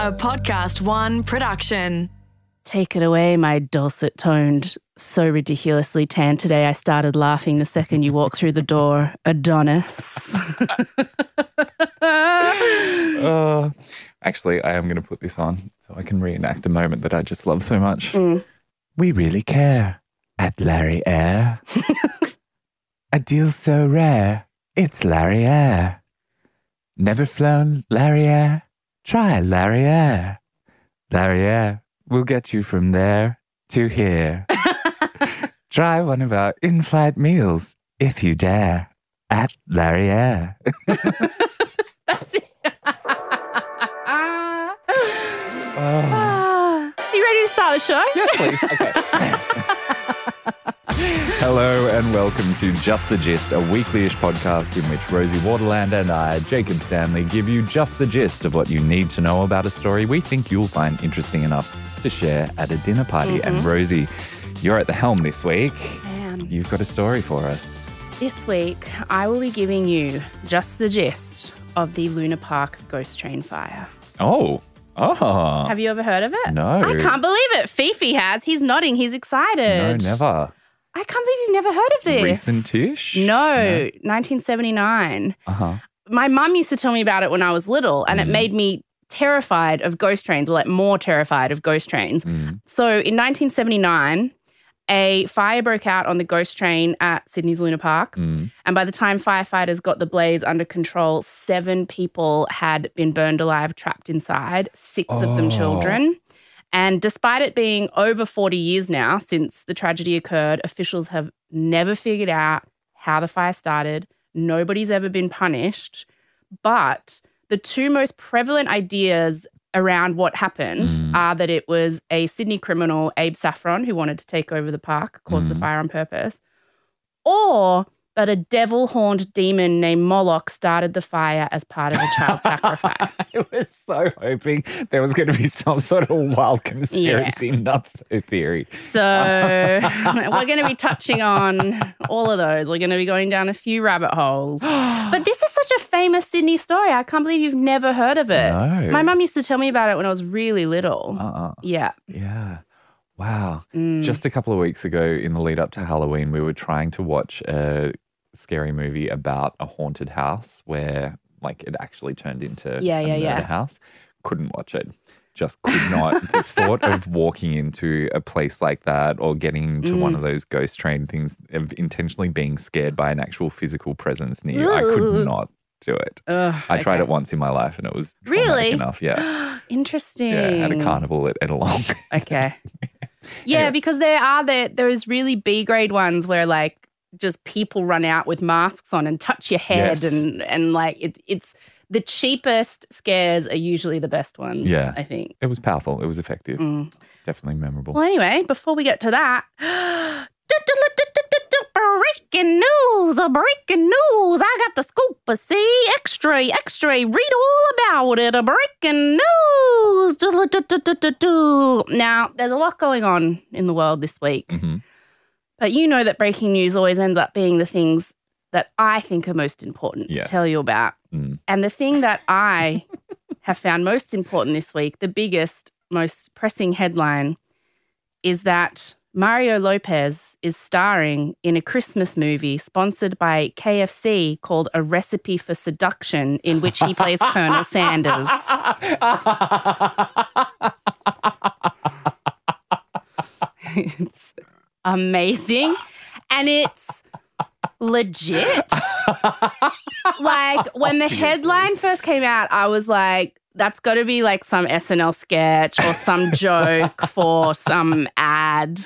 A Podcast One production. Take it away, my dulcet toned, so ridiculously tan today. I started laughing the second you walked through the door. Adonis. Uh, actually, I am going to put this on so I can reenact a moment that I just love so much. Mm. We really care at Larry Air. a deal so rare, it's Larry Air. Never flown Larry Air? Try Larry Air. Larry Air will get you from there to here. Try one of our in flight meals if you dare at Larry Air. Ah. you ready to start the show? Yes, please. Okay. Hello and welcome to Just the Gist, a weekly-ish podcast in which Rosie Waterland and I, Jacob Stanley, give you just the gist of what you need to know about a story we think you'll find interesting enough to share at a dinner party. And mm-hmm. Rosie, you're at the helm this week. I am. You've got a story for us. This week, I will be giving you just the gist of the Luna Park ghost train fire. Oh. Oh. Have you ever heard of it? No. I can't believe it. Fifi has. He's nodding. He's excited. No, never. I can't believe you've never heard of this. Recent-ish? No, 1979. Uh-huh. my mum used to tell me about it when I was little, and Mm. it made me terrified of ghost trains, or like more terrified of ghost trains. Mm. So in 1979, a fire broke out on the ghost train at Sydney's Luna Park. Mm. And by the time firefighters got the blaze under control, seven people had been burned alive, trapped inside, six of them Oh. children. And despite it being over 40 years now since the tragedy occurred, officials have never figured out how the fire started. Nobody's ever been punished. But the two most prevalent ideas around what happened Mm. are that it was a Sydney criminal, Abe Saffron, who wanted to take over the park, cause the Mm. fire on purpose, or that a devil horned demon named Moloch started the fire as part of a child sacrifice. I was so hoping there was going to be some sort of wild conspiracy nuts theory. So we're going to be touching on all of those. We're going to be going down a few rabbit holes. But this is such a famous Sydney story. I can't believe you've never heard of it. No. My mum used to tell me about it when I was really little. Uh-uh. Yeah. Yeah. Wow. Mm. Just a couple of weeks ago, in the lead up to Halloween, we were trying to watch a scary movie about a haunted house where, like, it actually turned into Yeah, a yeah, murder yeah. house. Couldn't watch it. Just could not. the thought of walking into a place like that or getting into one Mm. of those ghost train things, of intentionally being scared by an actual physical presence near you, I could not do it. Ugh, I tried okay. it once in my life and it was Really? enough. Yeah. Interesting. Yeah. At a carnival at Edelong. Okay. Yeah, Anyway. because there are there those really B grade ones where like just people run out with masks on and touch your head Yes. and and like it, it's the cheapest scares are usually the best ones. Yeah. I think. It was powerful. It was effective. Mm. Definitely memorable. Well, anyway, before we get to that. Breaking news, a breaking news. I got the scoop, a see, extra, extra, read all about it, a breaking news. Now, there's a lot going on in the world this week, hmm but you know that breaking news always ends up being the things that I think are most important Yes. to tell you about. Mm. And the thing that I have found most important this week, the biggest, most pressing headline, is that Mario Lopez is starring in a Christmas movie sponsored by KFC called A Recipe for Seduction, in which he plays Colonel Sanders. it's amazing. And it's legit. like when the headline first came out, I was like, that's got to be like some SNL sketch or some joke for some ad.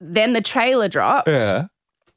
Then the trailer dropped. yeah.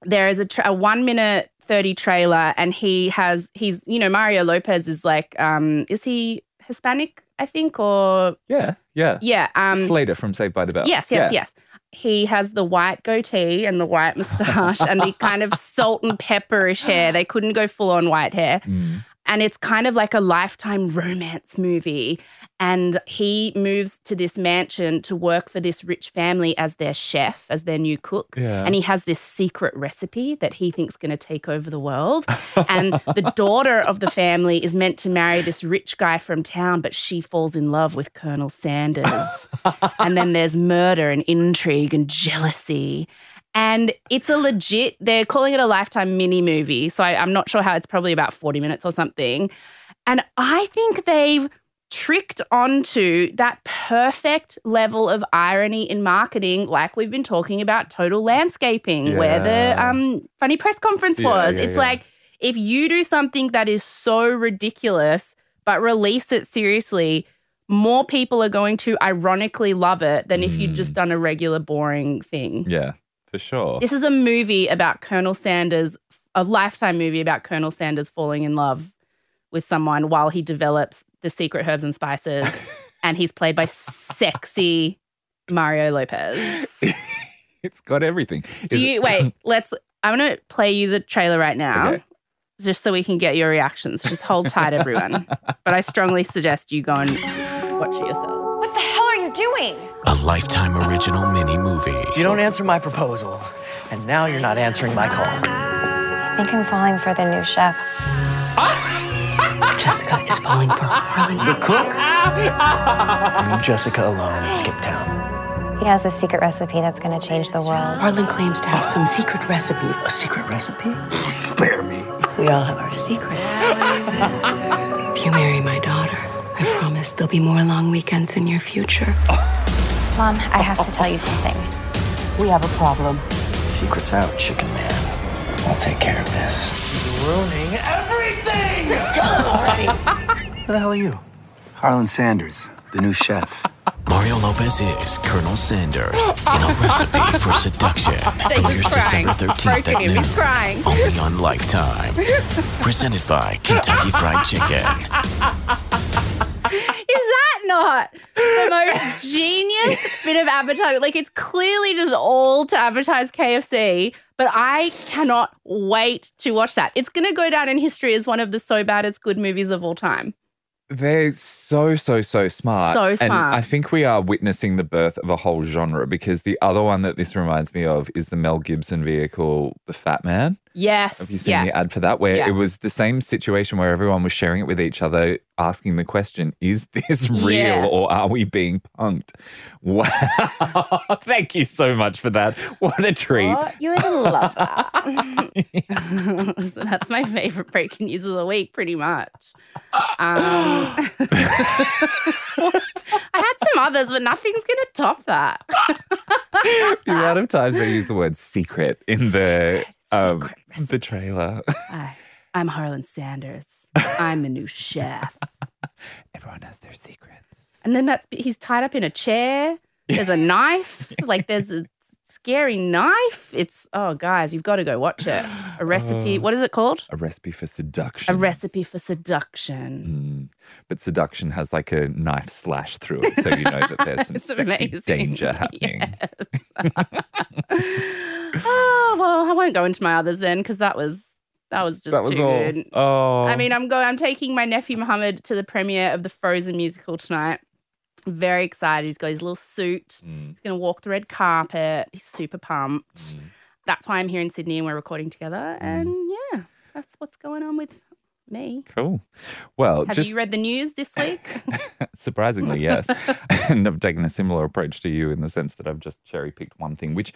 There is a, tra- a one minute 30 trailer, and he has, he's, you know, Mario Lopez is like, um, is he Hispanic, I think? Or, Yeah. Yeah. yeah. Um, Slater from Saved by the Bell. Yes, yes, Yeah. yes. He has the white goatee and the white moustache and the kind of salt and pepperish hair. They couldn't go full on white hair. Mm. And it's kind of like a lifetime romance movie. And he moves to this mansion to work for this rich family as their chef, as their new cook. Yeah. And he has this secret recipe that he thinks is going to take over the world. and the daughter of the family is meant to marry this rich guy from town, but she falls in love with Colonel Sanders. and then there's murder and intrigue and jealousy. And it's a legit, they're calling it a lifetime mini movie. So I, I'm not sure how it's probably about 40 minutes or something. And I think they've tricked onto that perfect level of irony in marketing, like we've been talking about total landscaping, where the um, funny press conference Yeah, was. yeah, it's yeah. like if you do something that is so ridiculous, but release it seriously, more people are going to ironically love it than if you'd just done a regular boring thing. Yeah, for sure. This is a movie about Colonel Sanders, a lifetime movie about Colonel Sanders falling in love with someone while he develops the secret herbs and spices. and he's played by sexy Mario Lopez. it's got everything. Do Is it- you wait? Let's. I'm going to play you the trailer right now, Okay. just so we can get your reactions. Just hold tight, everyone. but I strongly suggest you go and watch it yourselves. Doing? A lifetime original mini movie. You don't answer my proposal, and now you're not answering my call. I think I'm falling for the new chef. Jessica is falling for Harlan. The cook? Leave Jessica alone and skip town. He has a secret recipe that's going to change the world. Harlan claims to have some secret recipe. A secret recipe? Spare me. We all have our secrets. if you marry my daughter, I promise there'll be more long weekends in your future. Mom, I have to tell you something. We have a problem. Secret's out, chicken man. I'll take care of this. Ruining everything! Who the hell are you? Harlan Sanders, the new chef. Mario Lopez is Colonel Sanders in a recipe for seduction. Premieres. December 13th at noon. Crying. Only on Lifetime. Presented by Kentucky Fried Chicken. Not the most genius bit of advertising? Like, it's clearly just all to advertise KFC, but I cannot wait to watch that. It's going to go down in history as one of the so bad it's good movies of all time. They're so, so, so smart. So And smart. I think we are witnessing the birth of a whole genre because the other one that this reminds me of is the Mel Gibson vehicle, The Fat Man. Yes. Have you seen yeah. the ad for that? Where Yeah. it was the same situation where everyone was sharing it with each other, asking the question, is this real Yeah. or are we being punked? Wow. Thank you so much for that. What a treat. What? You would love that. so that's my favorite breaking news of the week, pretty much. Um, I had some others, but nothing's going to top that. the amount of times they use the word secret in the um, the trailer. Hi, I'm Harlan Sanders. I'm the new chef. Everyone has their secrets. And then that's he's tied up in a chair. There's a knife. Like there's a scary knife. It's oh guys, you've got to go watch it. A recipe. Oh. what is it called? A recipe for seduction. A recipe for seduction. Mm. But seduction has like a knife slash through it, so you know that there's some sexy amazing. danger happening. oh well, I won't go into my others then because that was that was just that was too all. good. Oh, I mean, I'm going. I'm taking my nephew Mohammed to the premiere of the Frozen musical tonight. Very excited. He's got his little suit. Mm. He's going to walk the red carpet. He's super pumped. Mm. That's why I'm here in Sydney and we're recording together. And yeah, that's what's going on with me. cool. Well, Have just you read the news this week? surprisingly, yes. and I've taken a similar approach to you in the sense that I've just cherry picked one thing, which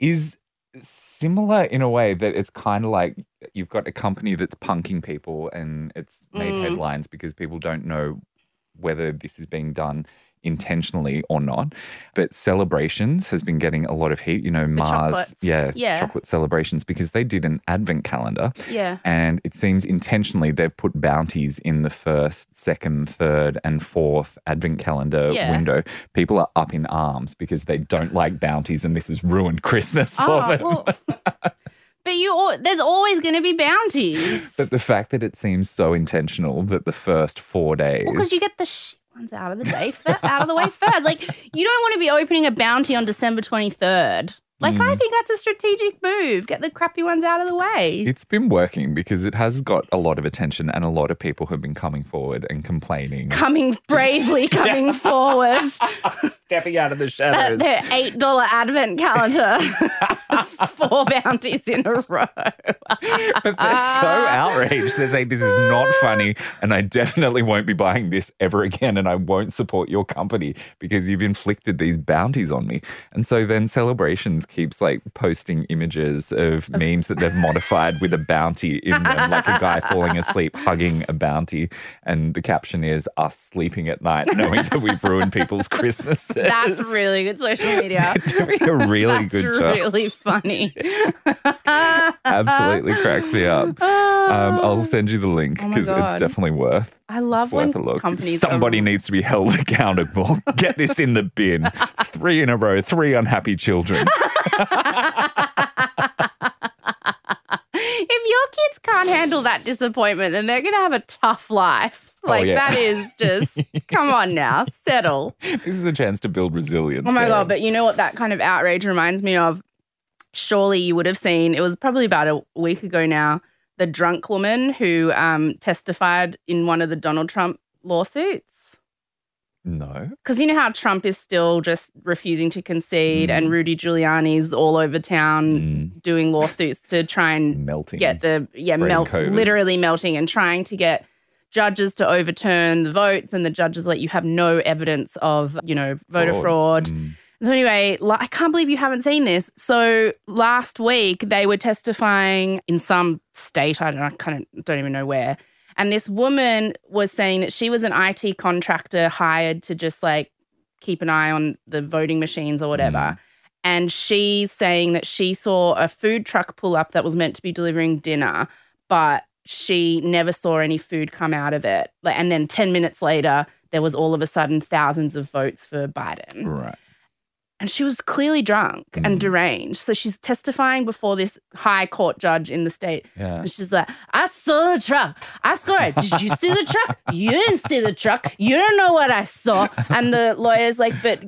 is similar in a way that it's kind of like you've got a company that's punking people and it's made Mm. headlines because people don't know whether this is being done intentionally or not. But Celebrations has been getting a lot of heat. You know, Mars, chocolates. yeah, Yeah. chocolate celebrations because they did an advent calendar. yeah. And it seems intentionally they've put bounties in the first, second, third, and fourth advent calendar Yeah. window. People are up in arms because they don't like bounties and this has ruined Christmas for Oh, them. well, but you, there's always going to be bounties. But the fact that it seems so intentional that the first four days. Well, because you get the shit ones out of the day, fir- out of the way first. Like you don't want to be opening a bounty on December twenty third. Like, I mm. think that's a strategic move. Get the crappy ones out of the way. It's been working because it has got a lot of attention and a lot of people have been coming forward and complaining. coming bravely coming forward. Stepping out of the shadows. That their eight dollar advent calendar, has four bounties in a row. but they're so outraged. They're saying this is not funny, and I definitely won't be buying this ever again, and I won't support your company because you've inflicted these bounties on me. And so then Celebrations keeps like posting images of memes that they've modified with a bounty in them, like a guy falling asleep hugging a bounty, and the caption is us sleeping at night knowing that we've ruined people's Christmases. That's really good social media. doing a really good job. really funny. Absolutely cracks me up. Um, I'll send you the link Oh because it's definitely worth. I love when look. companies Somebody are- needs to be held accountable. Get this in the bin. Three in a row. Three unhappy children. if your kids can't handle that disappointment, then they're going to have a tough life. Oh, like, Oh, yeah. that is just, come on now, settle. this is a chance to build resilience. Oh my God. But you know what that kind of outrage reminds me of? Surely you would have seen, it was probably about a week ago now, the drunk woman who um, testified in one of the Donald Trump lawsuits. no. Because you know how Trump is still just refusing to concede, Mm. and Rudy Giuliani's all over town doing lawsuits to try and Melting. get the yeah melt COVID. literally melting and trying to get judges to overturn the votes and the judges like you have no evidence of you know voter fraud. Mm. So anyway, I can't believe you haven't seen this. So last week they were testifying in some state. I don't. I kind of don't even know where. And this woman was saying that she was an IT contractor hired to just like keep an eye on the voting machines or whatever. Mm. And she's saying that she saw a food truck pull up that was meant to be delivering dinner, but she never saw any food come out of it. And then 10 minutes later, there was all of a sudden thousands of votes for Biden. Right. And she was clearly drunk and mm. deranged. So she's testifying before this high court judge in the state. Yeah. And she's like, I saw the truck. I saw it. Did you see the truck? You didn't see the truck. You don't know what I saw. And the lawyer's like, but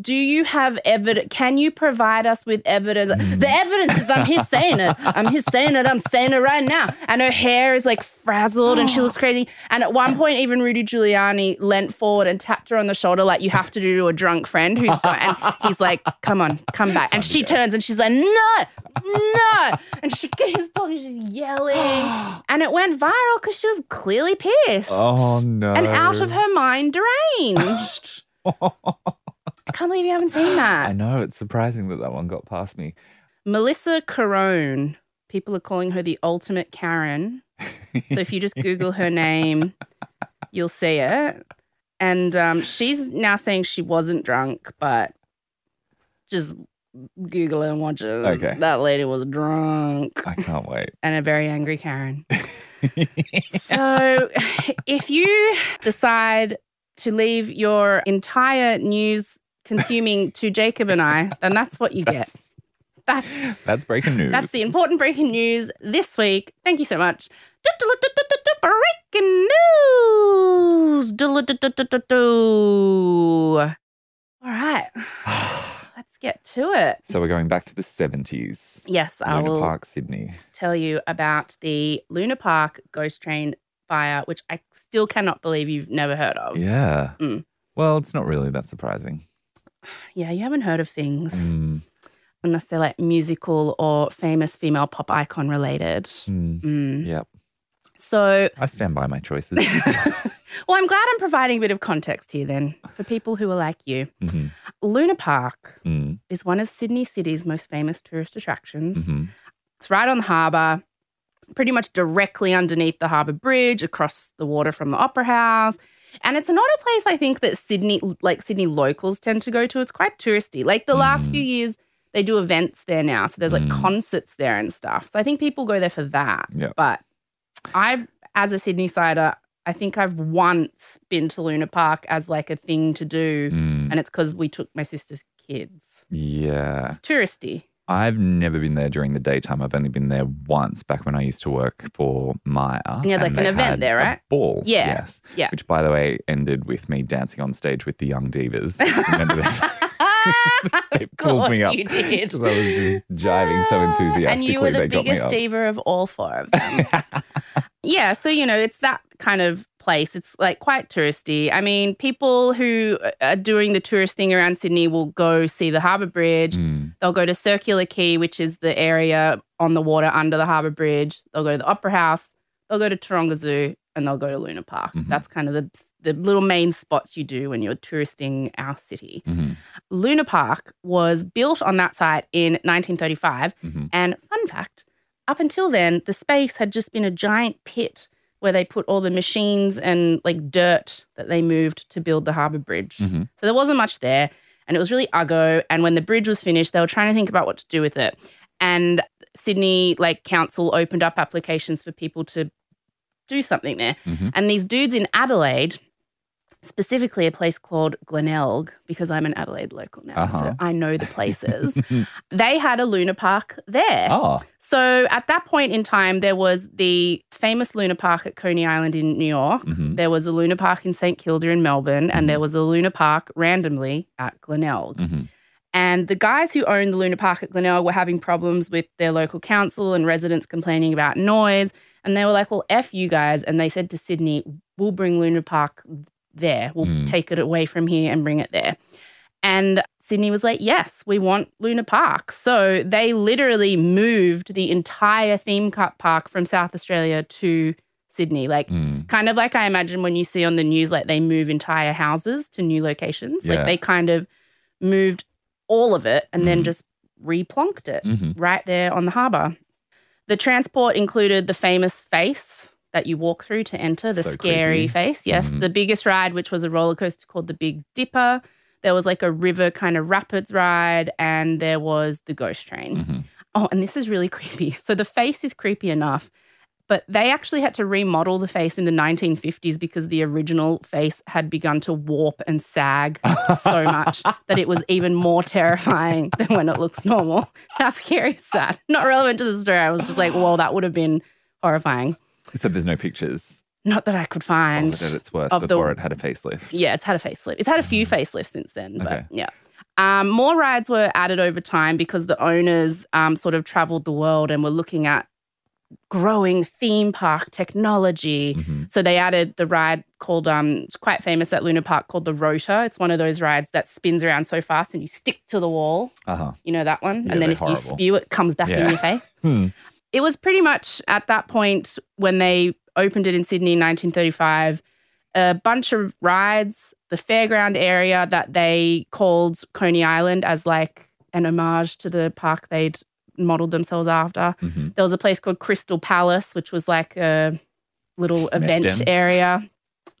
do you have evidence? Can you provide us with evidence? Mm. The evidence is I'm here saying it. I'm here saying it. I'm saying it right now. And her hair is like frazzled and she looks crazy. And at one point, even Rudy Giuliani leant forward and tapped her on the shoulder like you have to do to a drunk friend who's got. And he's like, come on, come back. And she turns and she's like, no, no. And she keeps talking, she's yelling. And it went viral because she was clearly pissed. Oh no. And out of her mind, deranged. I can't believe you haven't seen that. I know. It's surprising that that one got past me. Melissa Carone. People are calling her the ultimate Karen. so if you just Google her name, you'll see it. And um, she's now saying she wasn't drunk, but just Google it and watch it. Okay. That lady was drunk I can't wait. and a very angry Karen. so if you decide to leave your entire news consuming to Jacob and I, then that's what you get. That's That's breaking news. that's the important breaking news this week. Thank you so much. Breaking news. All right. Get to it. So we're going back to the 70s. Yes, I Luna will Park, Sydney. tell you about the Luna Park ghost train fire, which I still cannot believe you've never heard of. Yeah. Mm. Well, it's not really that surprising. Yeah, you haven't heard of things Mm, unless they're like musical or famous female pop icon related. mm, Mm. Yep. So, I stand by my choices. well, I'm glad I'm providing a bit of context here then for people who are like you. Mhm. Luna Park Mm, is one of Sydney City's most famous tourist attractions. mhm. It's right on the harbour, pretty much directly underneath the harbour bridge, across the water from the Opera House. And it's not a place I think that Sydney, like Sydney locals tend to go to. It's quite touristy. Like the last few years, they do events there now. So there's like Mm. concerts there and stuff. So I think people go there for that. Yep. But I, as a Sydney sider, I think I've once been to Luna Park as like a thing to do. Mm, And it's because we took my sister's kids. yeah. It's touristy. I've never been there during the daytime. I've only been there once back when I used to work for Maya. you had, like, an event there, a right? ball. Yeah. Yes. Yeah. Which, by the way, ended with me dancing on stage with the Young Divas. They pulled me up you did. because I was just jiving so enthusiastically. and you were the they got me biggest diva of all four of them. yeah, so you know, it's that kind of place. It's like quite touristy. I mean, people who are doing the tourist thing around Sydney will go see the Harbour Bridge. Mm, They'll go to Circular Quay, which is the area on the water under the Harbour Bridge. They'll go to the Opera House. They'll go to Taronga Zoo, and they'll go to Luna Park. Mhm. That's kind of the the little main spots you do when you're touristing our city. mhm, Luna Park was built on that site in 1935. mhm. And fun fact, up until then, the space had just been a giant pit where they put all the machines and like dirt that they moved to build the harbour bridge. Mhm. So there wasn't much there. And it was really uggo. And when the bridge was finished, they were trying to think about what to do with it. And Sydney like council opened up applications for people to do something there. Mhm. And these dudes in Adelaide, specifically a place called Glenelg, because I'm an Adelaide local now, Uh-huh. so I know the places. they had a Luna Park there. Oh, So at that point in time, there was the famous Luna Park at Coney Island in New York. mhm. There was a Luna Park in St Kilda in Melbourne, and there was a Luna Park randomly at Glenelg. Mhm. And the guys who owned the Luna Park at Glenelg were having problems with their local council and residents complaining about noise. And they were like, well, F you guys. And they said to Sydney, we'll bring Luna Park there. We'll Mm. take it away from here and bring it there. And Sydney was like, yes, we want Luna Park. So they literally moved the entire theme cut park from South Australia to Sydney. Like, Mm. kind of like I imagine when you see on the news, like they move entire houses to new locations. Yeah. Like they kind of moved all of it and then Mhm. just replonked it Mhm. right there on the harbour. The transport included the famous face that you walk through to enter, the So scary creepy. face. Yes, Mhm. the biggest ride, which was a roller coaster called the Big Dipper. There was like a river kind of rapids ride, and there was the ghost train. Mhm. Oh, and this is really creepy. So the face is creepy enough, but they actually had to remodel the face in the 1950s because the original face had begun to warp and sag so much that it was even more terrifying than when it looks normal. How scary is that? Not relevant to the story. I was just like, whoa, that would have been horrifying. So there's no pictures Not that I could find. it at its worst of the- before it had a facelift. Yeah, it's had a facelift. It's had a few facelifts since then, but Okay. yeah. Um, more rides were added over time because the owners um, sort of traveled the world and were looking at growing theme park technology. Mhm. So they added the ride called, um, it's quite famous at Luna Park called the Rotor. It's one of those rides that spins around so fast and you stick to the wall. Uh-huh. You know that one? Yeah, and then if horrible. you spew, it comes back in your face. Hmm. It was pretty much at that point when they opened it in Sydney in 1935, a bunch of rides, the fairground area that they called Coney Island as like an homage to the park they'd modeled themselves after. Mhm. There was a place called Crystal Palace, which was like a little event area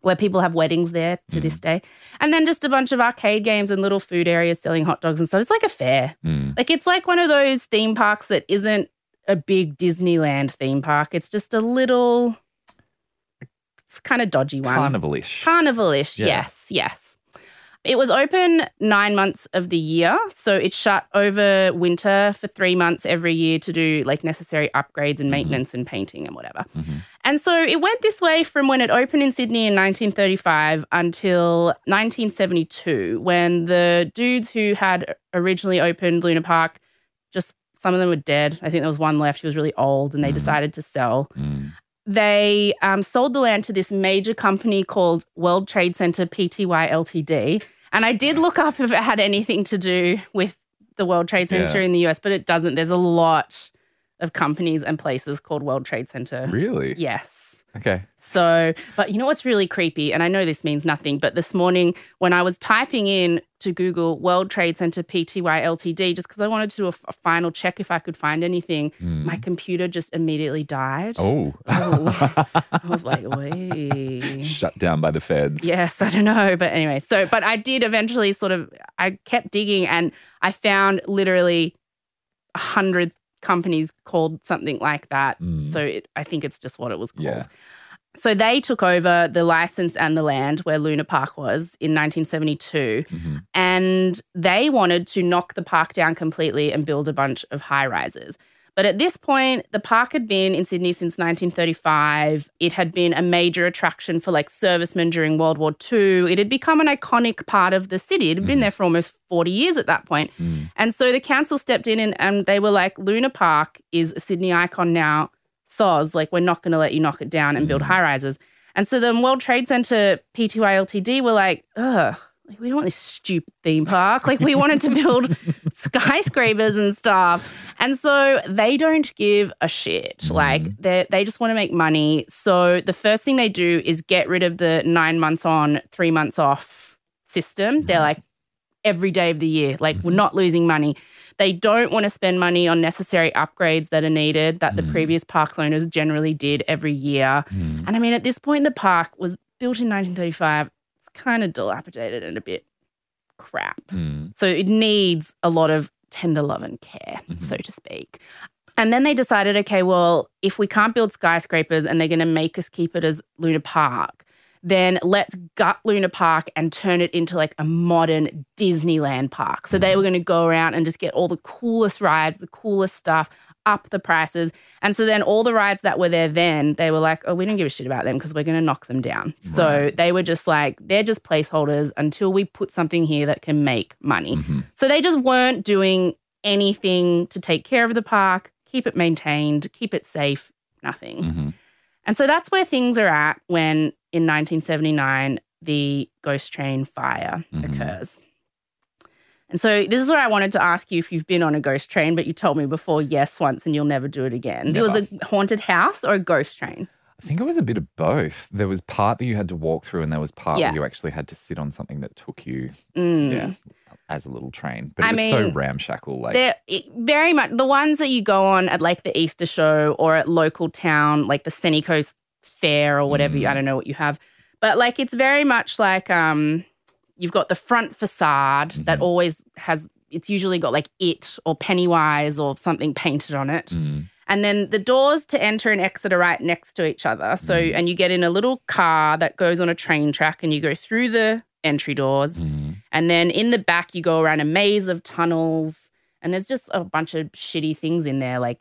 where people have weddings there to this day. And then just a bunch of arcade games and little food areas selling hot dogs and stuff. It's like a fair. Mm. Like it's like one of those theme parks that isn't a big Disneyland theme park. It's just a little it's kind of dodgy one. Carnival-ish. Carnival-ish, Yeah. yes, yes. It was open nine months of the year. So it shut over winter for three months every year to do like necessary upgrades and maintenance and painting and whatever. Mhm. And so it went this way from when it opened in Sydney in 1935 until 1972, when the dudes who had originally opened Luna Park just some of them were dead. I think there was one left. He was really old, and they Mhm. decided to sell Mm. they um, sold the land to this major company called World Trade Center Pty Ltd. And I did look up if it had anything to do with the World Trade Center Yeah. in the US, but it doesn't. There's a lot of companies and places called World Trade Center. Really? Yes. Okay. So, but you know what's really creepy? And I know this means nothing, but this morning when I was typing in to Google World Trade Center Pty Ltd, just because I wanted to do a, a final check if I could find anything, Mm. my computer just immediately died. Oh. Oh. I was like, wait. Shut down by the feds. Yes, I don't know. But anyway, so, but I did eventually sort of, I kept digging and I found literally a hundred companies called something like that. Mm. So it, I think it's just what it was called. Yeah. So they took over the license and the land where Luna Park was in 1972. Mhm. And they wanted to knock the park down completely and build a bunch of high rises. But at this point, the park had been in Sydney since 1935. It had been a major attraction for like servicemen during World War II. It had become an iconic part of the city. It had been there for almost 40 years at that point. And so the council stepped in and, and they were like, Luna Park is a Sydney icon now. Soz, like, we're not going to let you knock it down and build mm. high rises. And so the World Trade Center PTY Ltd were like, ugh, like, we don't want this stupid theme park. Like, we wanted to build skyscrapers and stuff. And so they don't give a shit. Mm. Like, they they just want to make money. So the first thing they do is get rid of the nine months on, three months off system. They're mm-hmm. like, every day of the year. Like, we're mm-hmm. not losing money. They don't want to spend money on necessary upgrades that are needed that the mm. previous park owners generally did every year. Mm. And I mean, at this point, the park was built in 1935. It's kind of dilapidated and a bit crap. Mm. So it needs a lot of tender love and care, mm-hmm. so to speak. And then they decided, okay, well, if we can't build skyscrapers and they're going to make us keep it as Luna Park, then let's gut Luna Park and turn it into like a modern Disneyland park. So they mm-hmm. were going to go around and just get all the coolest rides, the coolest stuff, up the prices. And so then all the rides that were there then, they were like, oh, we don't give a shit about them because we're going to knock them down. So they were just like, they're just placeholders until we put something here that can make money. Mm-hmm. So they just weren't doing anything to take care of the park, keep it maintained, keep it safe, nothing. Mm-hmm. And so that's where things are at when in 1979 the ghost train fire occurs. And so this is where I wanted to ask you if you've been on a ghost train, but you told me before yes once and you'll never do it again. It was a haunted house or a ghost train? I think it was a bit of both. There was part that you had to walk through, and there was part Yeah. where you actually had to sit on something that took you, Mm. yeah, as a little train. But it I was so ramshackle. Like, it- very much the ones that you go on at like the Easter show or at local town, like the Sunny Coast Fair or whatever. You, I don't know what you have, but like it's very much like um, you've got the front facade that always has. It's usually got like it or Pennywise or something painted on it. mm, And then the doors to enter and exit are right next to each other. So, and you get in a little car that goes on a train track and you go through the entry doors. mm, And then in the back, you go around a maze of tunnels. And there's just a bunch of shitty things in there. Like,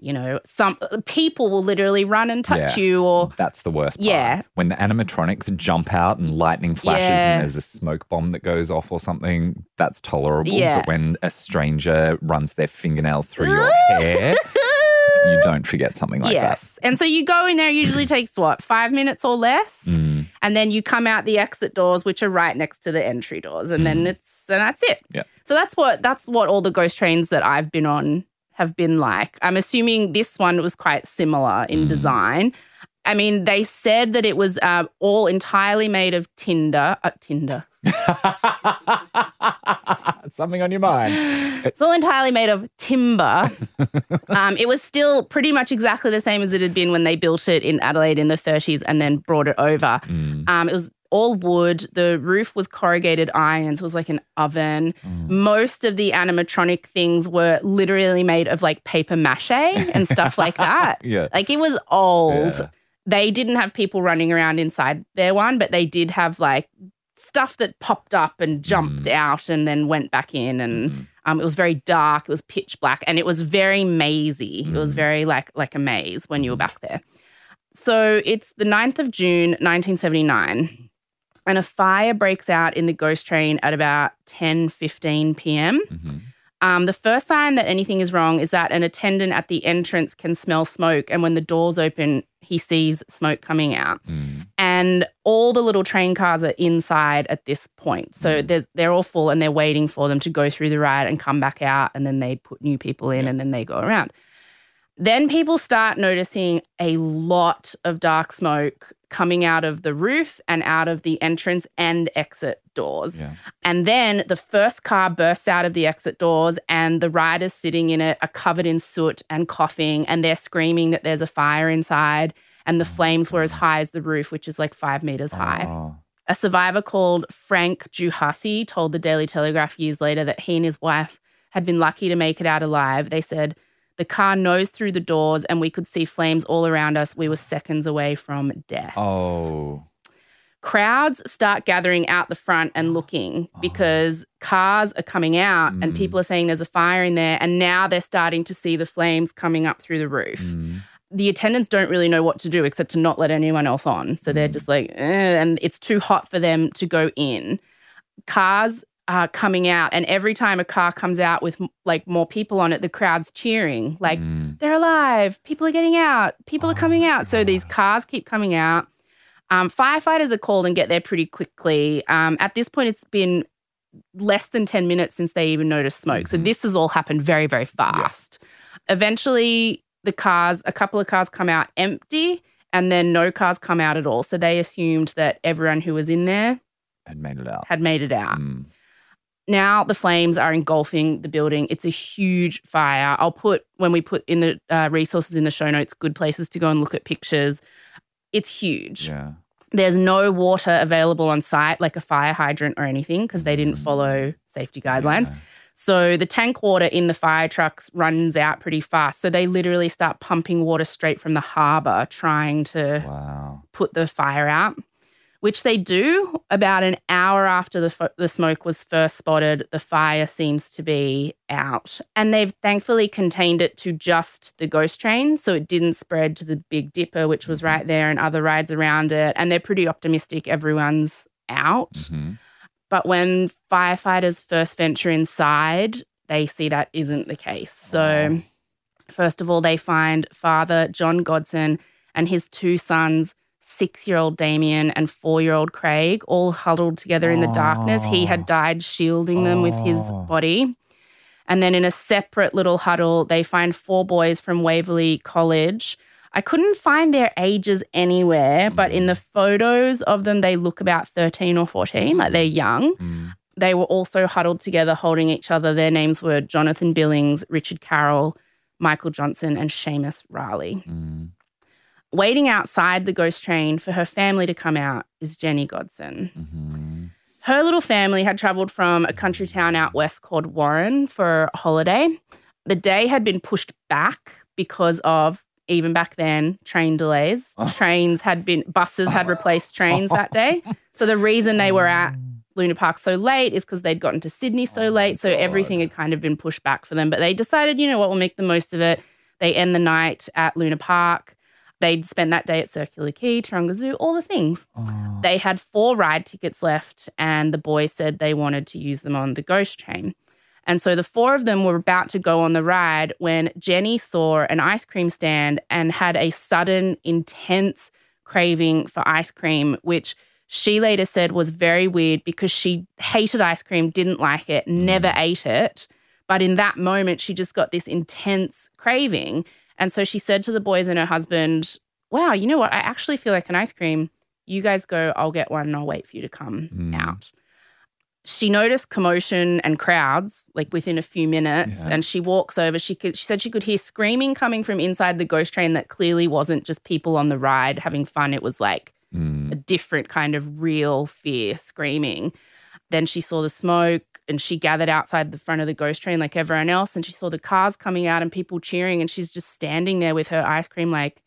you know, some people will literally run and touch Yeah. you or. That's the worst part. Yeah. When the animatronics jump out and lightning flashes Yeah. and there's a smoke bomb that goes off or something, that's tolerable. Yeah. But when a stranger runs their fingernails through your hair, you don't forget something like that. yes. And so you go in there, usually takes what, five minutes or less? Mm, and then you come out the exit doors which are right next to the entry doors and then it's and that's it Yeah. so that's what that's what all the ghost trains that i've been on have been like i'm assuming this one was quite similar in design. I mean they said that it was uh, all entirely made of tinder uh, tinder. Something on your mind. it's all entirely made of timber. Um, it was still pretty much exactly the same as it had been when they built it in adelaide in the 30s and then brought it over. Mm, Um, it was all wood. The roof was corrugated iron, so it was like an oven. mm. Most of the animatronic things were literally made of like paper mache and stuff like that. Yeah. Like it was old. Yeah. They didn't have people running around inside their one, but they did have like stuff that popped up and jumped Mm. out and then went back in and Mhm. um, it was very dark it was pitch black and it was very mazy it was Mm. very like like a maze when you were back there so it's the 9th of june 1979 and a fire breaks out in the ghost train at about 10 15 p.m Mhm. um, the first sign that anything is wrong is that an attendant at the entrance can smell smoke and when the doors open he sees smoke coming out Mm. and all the little train cars are inside at this point. So there's they're all full and they're waiting for them to go through the ride and come back out and then they put new people in and then they go around. Then people start noticing a lot of dark smoke coming out of the roof and out of the entrance and exit doors. Yeah. And then the first car bursts out of the exit doors, and the riders sitting in it are covered in soot and coughing, and they're screaming that there's a fire inside. And the oh, flames were as high as the roof, which is like five meters high. Oh. A survivor called Frank Juhasi told the Daily Telegraph years later that he and his wife had been lucky to make it out alive. They said, the car nosed through the doors and we could see flames all around us. We were seconds away from death. Oh. crowds start gathering out the front and looking oh. because cars are coming out and mm. people are saying there's a fire in there. And now they're starting to see the flames coming up through the roof. Mm. The attendants don't really know what to do except to not let anyone else on. So they're mm. just like, eh, and it's too hot for them to go in. Cars are coming out, and every time a car comes out with like more people on it, the crowd's cheering, like, they're alive, people are getting out, people are coming out. So these cars keep coming out. Um, firefighters are called and get there pretty quickly. Um, at this point, it's been less than 10 minutes since they even noticed smoke. So this has all happened very, very fast. Eventually, the cars, a couple of cars come out empty, and then no cars come out at all. So they assumed that everyone who was in there Had made it out. had made it out. Mm. Now the flames are engulfing the building. It's a huge fire. I'll put, when we put in the uh, resources in the show notes, good places to go and look at pictures. It's huge. Yeah. There's no water available on site, like a fire hydrant or anything, because they Mm. didn't follow safety guidelines. So the tank water in the fire trucks runs out pretty fast. So they literally start pumping water straight from the harbor, trying to Wow. put the fire out, which they do about an hour after the, fo- the smoke was first spotted. The fire seems to be out. And they've thankfully contained it to just the ghost train. So it didn't spread to the Big Dipper, which was right there, and other rides around it. And they're pretty optimistic everyone's out. Mhm. But when firefighters first venture inside, they see that isn't the case. So, first of all, they find Father John Godson and his two sons, six year old Damien and four year old Craig, all huddled together in the darkness. He had died shielding them with his Oh. body. And then in a separate little huddle, they find four boys from Waverley College. I couldn't find their ages anywhere, but in the photos of them, they look about 13 or 14, like they're young. Mm. They were also huddled together, holding each other. Their names were Jonathan Billings, Richard Carroll, Michael Johnson, and Seamus Rahilly. Mm. Waiting outside the ghost train for her family to come out is Jenny Godson. Mhm. Her little family had traveled from a country town out west called Warren for a holiday. The day had been pushed back because of, even back then, train delays. Trains had been, buses had replaced trains that day. So the reason they were at Luna Park so late is because they'd gotten to Sydney so late. So everything had kind of been pushed back for them. But they decided, you know what, we'll make the most of it. They end the night at Luna Park. They'd spend that day at Circular Quay, Taronga Zoo, all the things. Oh. They had four ride tickets left, and the boys said they wanted to use them on the ghost train. And so the four of them were about to go on the ride when Jenny saw an ice cream stand and had a sudden, intense craving for ice cream, which she later said was very weird because she hated ice cream, didn't like it, never mm. ate it. But in that moment, she just got this intense craving. And so she said to the boys and her husband, Wow, you know what? I actually feel like an ice cream. You guys go, I'll get one and I'll wait for you to come Mm. out. She noticed commotion and crowds like within a few minutes Yeah. and she walks over. She could she said she could hear screaming coming from inside the ghost train that clearly wasn't just people on the ride having fun. It was like Mm. a different kind of real fear screaming. Then she saw the smoke and she gathered outside the front of the ghost train like everyone else. And she saw the cars coming out and people cheering. And she's just standing there with her ice cream, like,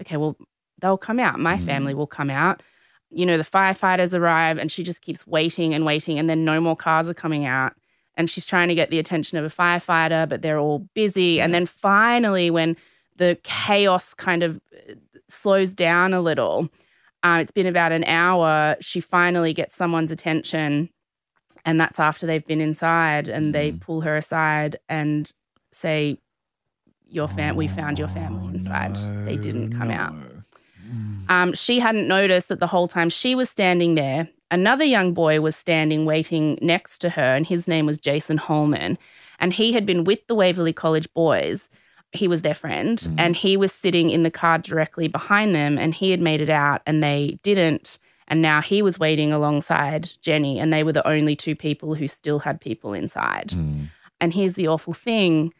okay, well, they'll come out. My family will come out. You know, the firefighters arrive and she just keeps waiting and waiting. And then no more cars are coming out. And she's trying to get the attention of a firefighter, but they're all busy. And then finally, when the chaos kind of uh, slows down a little, uh, it's been about an hour. She finally gets someone's attention, and that's after they've been inside, and they mm. pull her aside and say, "Your fam, we found your family oh, inside. they didn't come out." Mm. Um, she hadn't noticed that the whole time she was standing there, another young boy was standing waiting next to her, and his name was Jason Holman. And he had been with the Waverley College boys. He was their friend, mm. and he was sitting in the car directly behind them, and he had made it out, and they didn't. And now he was waiting alongside Jenny, and they were the only two people who still had people inside. Mm. And here's the awful thing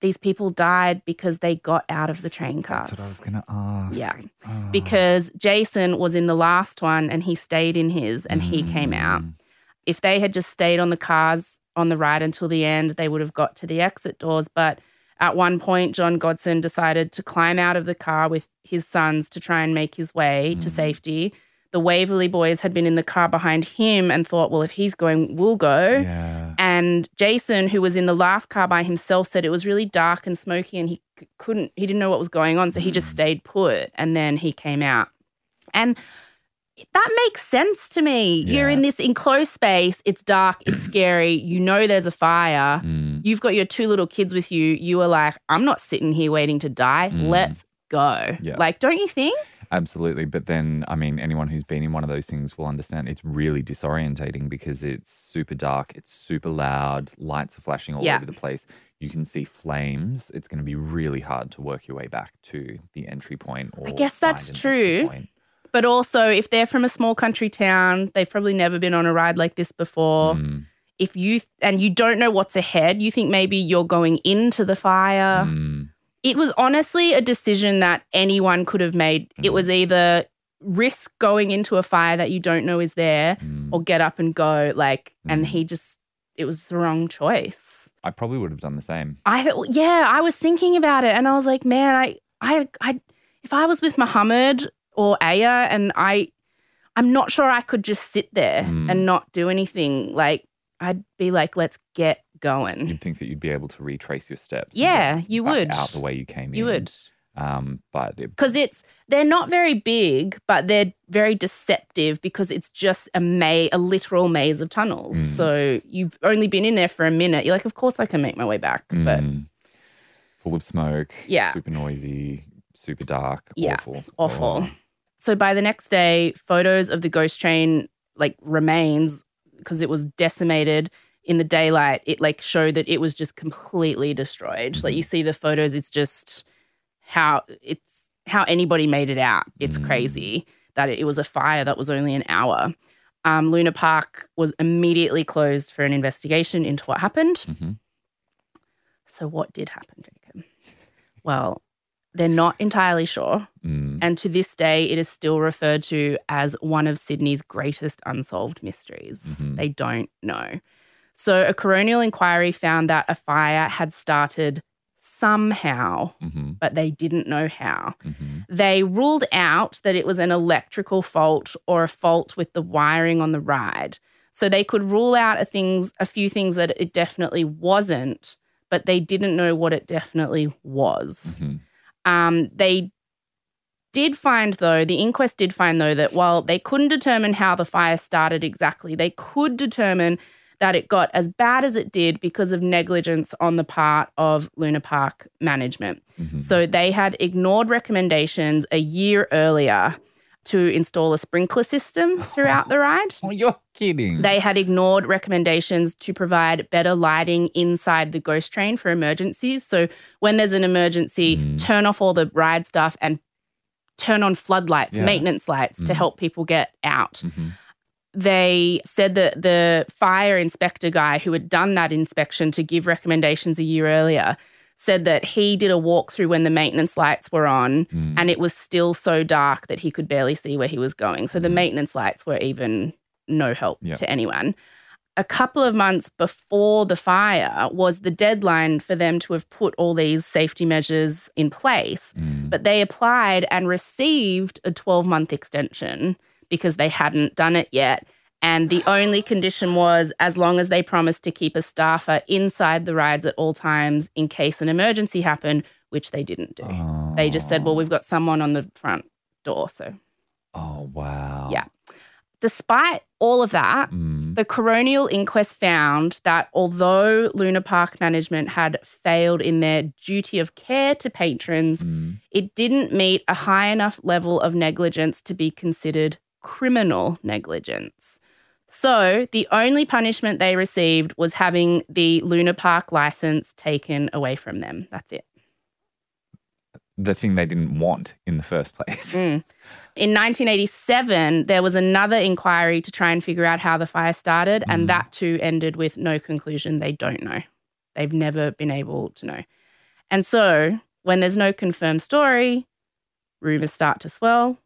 these people died because they got out of the train cars. That's what I was gonna ask. Yeah. Oh. Because Jason was in the last one and he stayed in his and he came out. Mm. If they had just stayed on the cars on the ride until the end, they would have got to the exit doors. But at one point, John Godson decided to climb out of the car with his sons to try and make his way to safety. The Waverley boys had been in the car behind him and thought, well, if he's going, we'll go. Yeah. And Jason, who was in the last car by himself, said it was really dark and smoky and he couldn't, he didn't know what was going on. So he just stayed put and then he came out. And that makes sense to me. You're in this enclosed space, it's dark, it's scary, you know there's a fire. Mm. You've got your two little kids with you. You are like, I'm not sitting here waiting to die. Mm. Let's go. Yeah. Like, don't you think? Absolutely. But then, I mean, anyone who's been in one of those things will understand it's really disorientating because it's super dark, it's super loud, lights are flashing all Yeah. over the place. You can see flames. It's going to be really hard to work your way back to the entry point. Or I guess that's true. But also, if they're from a small country town, they've probably never been on a ride like this before. Mm, If you and you don't know what's ahead, you think maybe you're going into the fire. mm, It was honestly a decision that anyone could have made. It Mm. was either risk going into a fire that you don't know is there mm. or get up and go. Like, and Mm. he just, it was the wrong choice. I probably would have done the same. I thought, yeah, I was thinking about it, and I was like, man, I, I, I, if I was with Muhammad or Aya, and I, I'm not sure I could just sit there Mm. and not do anything. Like, I'd be like, let's get going. You'd think that you'd be able to retrace your steps. Yeah, you would. Out the way you came You in. You would, Um, but it, because it's they're not very big, but they're very deceptive because it's just a may a literal maze of tunnels. Mm. So you've only been in there for a minute. You're like, of course I can make my way back, but mm, full of smoke. Yeah. Super noisy. Super dark. Yeah, Awful. awful. Oh. So by the next day, photos of the ghost train like remains because it was decimated in the daylight. It like showed that it was just completely destroyed. Like you see the photos, it's just how it's how anybody made it out. It's Mm. crazy that it, it was a fire that was only an hour. Um, Luna Park was immediately closed for an investigation into what happened. Mhm. So what did happen, Jacob? Well, they're not entirely sure. Mm. And to this day, it is still referred to as one of Sydney's greatest unsolved mysteries. Mhm. They don't know. So, a coronial inquiry found that a fire had started somehow, hmm but they didn't know how. hmm They ruled out that it was an electrical fault or a fault with the wiring on the ride. So, they could rule out a, things, a few things that it definitely wasn't, but they didn't know what it definitely was. hmm Um, they did find, though, the inquest did find, though, that while they couldn't determine how the fire started exactly, they could determine that it got as bad as it did because of negligence on the part of Luna Park management. hmm So they had ignored recommendations a year earlier to install a sprinkler system throughout the ride. Oh, you're kidding. They had ignored recommendations to provide better lighting inside the ghost train for emergencies. So when there's an emergency, Mm. turn off all the ride stuff and turn on floodlights, Yeah. maintenance lights to Mm. help people get out. Mhm. They said that the fire inspector guy who had done that inspection to give recommendations a year earlier said that he did a walkthrough when the maintenance lights were on Mm. and it was still so dark that he could barely see where he was going. So the Mhm. maintenance lights were even no help Yeah. to anyone. A couple of months before the fire was the deadline for them to have put all these safety measures in place. Mm. But they applied and received a 12 month extension because they hadn't done it yet. And the only condition was as long as they promised to keep a staffer inside the rides at all times in case an emergency happened, which they didn't do. They just said, well, we've got someone on the front door. So, Oh, wow. Yeah. despite all of that, Mm. the coronial inquest found that although Luna Park management had failed in their duty of care to patrons, Mm. it didn't meet a high enough level of negligence to be considered criminal negligence. So, the only punishment they received was having the Luna Park license taken away from them. That's it. The thing they didn't want in the first place. Mm. In 1987, there was another inquiry to try and figure out how the fire started, Mm. and that too ended with no conclusion. They don't know. They've never been able to know. And so, when there's no confirmed story, rumors start to swell.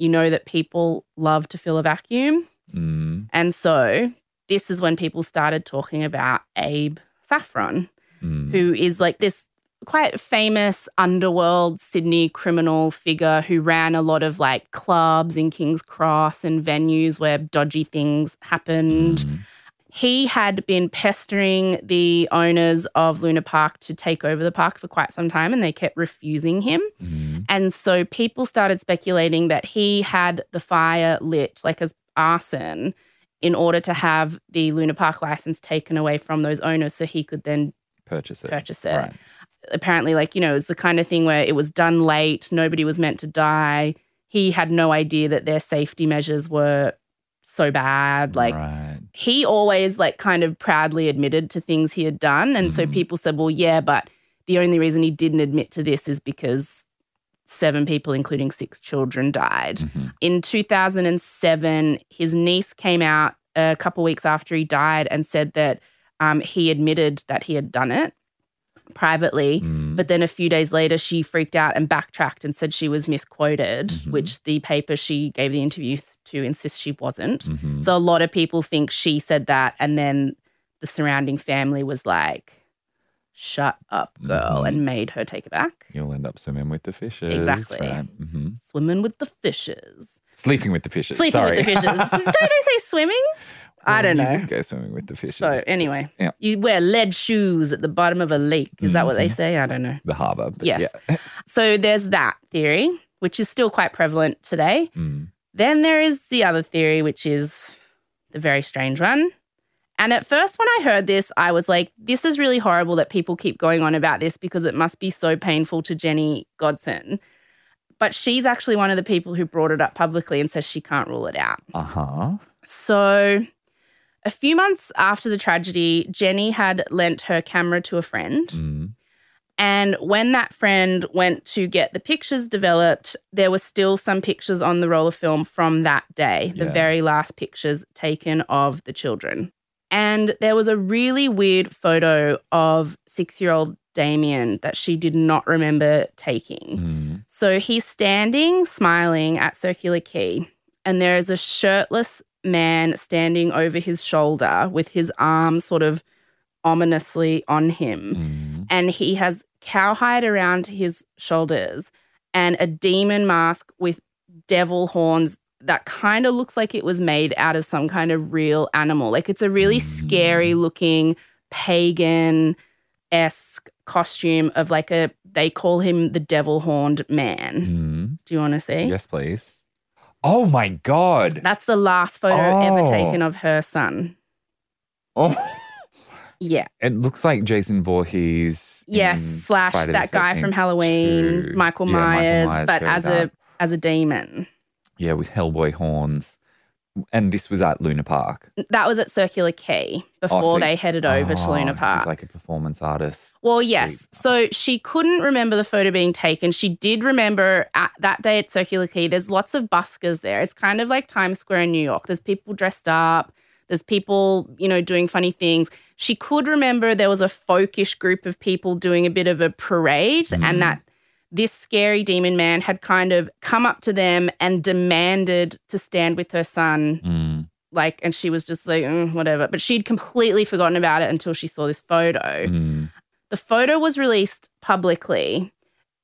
You know that people love to fill a vacuum. Mm. And so, this is when people started talking about Abe Saffron, Mm. who is like this quite famous underworld Sydney criminal figure who ran a lot of like clubs in King's Cross and venues where dodgy things happened. He had been pestering the owners of Luna Park to take over the park for quite some time and they kept refusing him. Mm-hmm. And so people started speculating that he had the fire lit like as arson in order to have the Luna Park license taken away from those owners so he could then Purchase it. purchase it. Right. Apparently, like, you know, it was the kind of thing where it was done late, nobody was meant to die. He had no idea that their safety measures were so bad. Like, right. He always, like, kind of proudly admitted to things he had done. And so Mhm. people said, well, yeah, but the only reason he didn't admit to this is because seven people, including six children, died. Mhm. In 2007, his niece came out a couple weeks after he died and said that um, he admitted that he had done it privately. Mm. But then a few days later, she freaked out and backtracked and said she was misquoted, Mhm. which the paper she gave the interview to insists she wasn't. Mhm. So a lot of people think she said that. And then the surrounding family was like, shut up, girl, Mhm. and made her take it back. You'll end up swimming with the fishes. Exactly. Right. hmm Swimming with the fishes. Sleeping with the fishes. Sleeping Sorry. with the fishes. Don't they say swimming? I don't know. Go swimming with the fishes. So anyway, Yeah. you wear lead shoes at the bottom of a lake. Is that what they Mhm. say? I don't know. the harbour. but Yes. yeah. So there's that theory, which is still quite prevalent today. Mm. Then there is the other theory, which is the very strange one. And at first, when I heard this, I was like, this is really horrible that people keep going on about this because it must be so painful to Jenny Godson. But she's actually one of the people who brought it up publicly and says she can't rule it out. Uh huh. So, a few months after the tragedy, Jenny had lent her camera to a friend. Mm. And when that friend went to get the pictures developed, there were still some pictures on the roll of film from that day, the very last pictures taken of the children. And there was a really weird photo of six year old Damien that she did not remember taking. Mm. So he's standing, smiling at Circular Quay, and there is a shirtless man standing over his shoulder with his arm sort of ominously on him. Mm. And he has cowhide around his shoulders and a demon mask with devil horns that kind of looks like it was made out of some kind of real animal. Like it's a really scary looking pagan esque costume of like a, they call him the devil horned man. Mm. Do you want to see? Yes, please. Oh my God. That's the last photo ever Oh. taken of her son. Oh. Yeah. It looks like Jason Voorhees. Yes, slash Friday that guy from Halloween. Michael Yeah, Myers, but as dark. a as a demon. Yeah, with Hellboy horns. And this was at Luna Park. That was at Circular Quay before so- they headed over to Oh, Luna Park. He's like a performance artist. well, yes. So she couldn't remember the photo being taken. She did remember at that day at Circular Quay, there's lots of buskers there. It's kind of like Times Square in New York. There's people dressed up, there's people, you know, doing funny things. She could remember there was a folkish group of people doing a bit of a parade Mm. and that this scary demon man had kind of come up to them and demanded to stand with her son Mm. like and she was just like "Mm, whatever but she'd completely forgotten about it until she saw this photo Mm. the photo was released publicly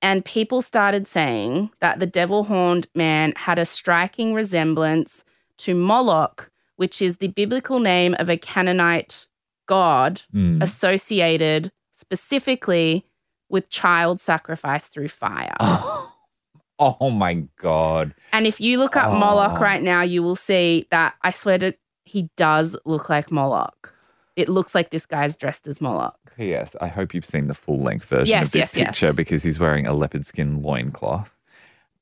and people started saying that the devil horned man had a striking resemblance to moloch which is the biblical name of a canaanite god Mm. associated specifically with child sacrifice through fire oh my God. And if you look up Moloch Oh. right now, you will see that I swear to he does look like Moloch. It looks like this guy's dressed as Moloch. Yes, I hope you've seen the full length version Yes, of this yes, yes. picture because he's wearing a leopard skin loincloth.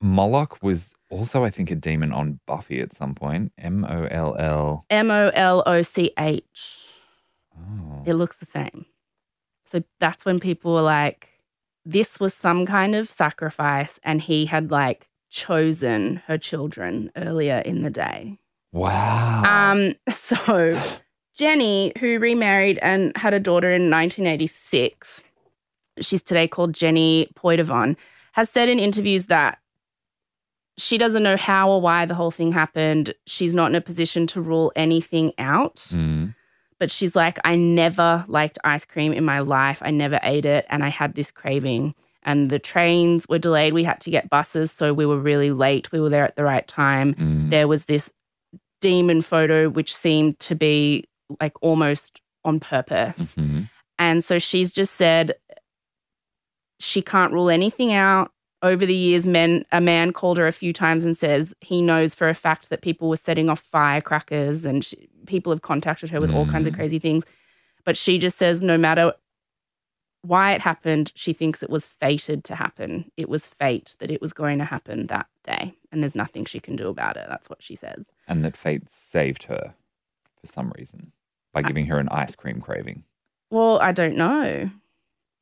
Moloch was also, I think, a demon on Buffy at some point. M O L L. M O L O C H. Oh. It looks the same. So that's when people were like, this was some kind of sacrifice, and he had like chosen her children earlier in the day. Wow. Um, so Jenny, who remarried and had a daughter in 1986, she's today called Jenny Poitevin, has said in interviews that she doesn't know how or why the whole thing happened. She's not in a position to rule anything out. Mm. But she's like, I never liked ice cream in my life. I never ate it. And I had this craving. And the trains were delayed. We had to get buses. So we were really late. We were there at the right time. Mm. There was this demon photo, which seemed to be like almost on purpose. Mhm. And so she's just said she can't rule anything out. Over the years, men a man called her a few times and says he knows for a fact that people were setting off firecrackers, and she, people have contacted her with all kinds of Mm. crazy things. But she just says no matter why it happened, she thinks it was fated to happen. It was fate that it was going to happen that day, and there's nothing she can do about it. That's what she says. And that fate saved her for some reason by giving her an ice cream craving. Well, I don't know.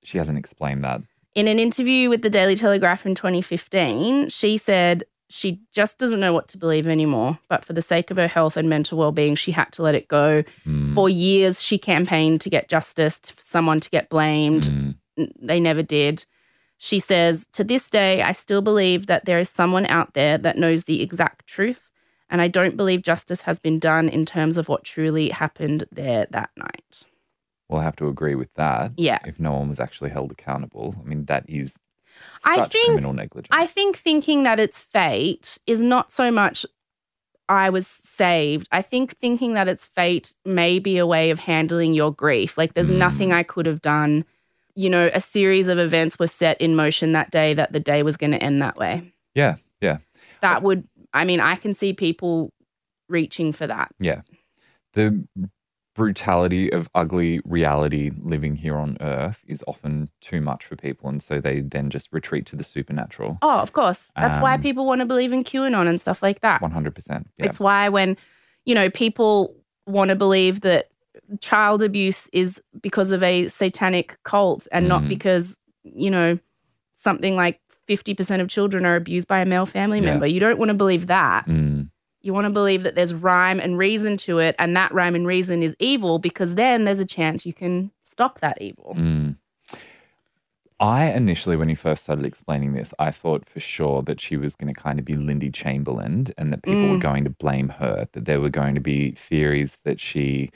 She hasn't explained that. In an interview with the Daily Telegraph in 2015, she said she just doesn't know what to believe anymore. But for the sake of her health and mental well being, she had to let it go. Mm. For years, she campaigned to get justice, for someone to get blamed. Mm. They never did. She says, To this day, I still believe that there is someone out there that knows the exact truth. And I don't believe justice has been done in terms of what truly happened there that night. We'll have to agree with that. Yeah. If no one was actually held accountable. I mean, that is I such think- criminal negligence. I think thinking that it's fate is not so much I was saved. I think thinking that it's fate may be a way of handling your grief. Like there's Mm. nothing I could have done. You know, a series of events were set in motion that day that the day was going to end that way. yeah, yeah, That would, I mean, I can see people reaching for that. yeah. The brutality of ugly reality living here on Earth is often too much for people, and so they then just retreat to the supernatural. Oh, of course. That's why Um, people want to believe in QAnon and stuff like that. One hundred percent. Yeah. It's why when, you know, people want to believe that child abuse is because of a satanic cult and not Mhm. because, you know, something like 50% of children are abused by a male family Yeah. member. You don't want to believe that. Mm. You want to believe that there's rhyme and reason to it and that rhyme and reason is evil because then there's a chance you can stop that evil. Mm. I initially, when you first started explaining this, I thought for sure that she was going to kind of be Lindy Chamberlain and that people were Mm. going to blame her, that there were going to be theories that she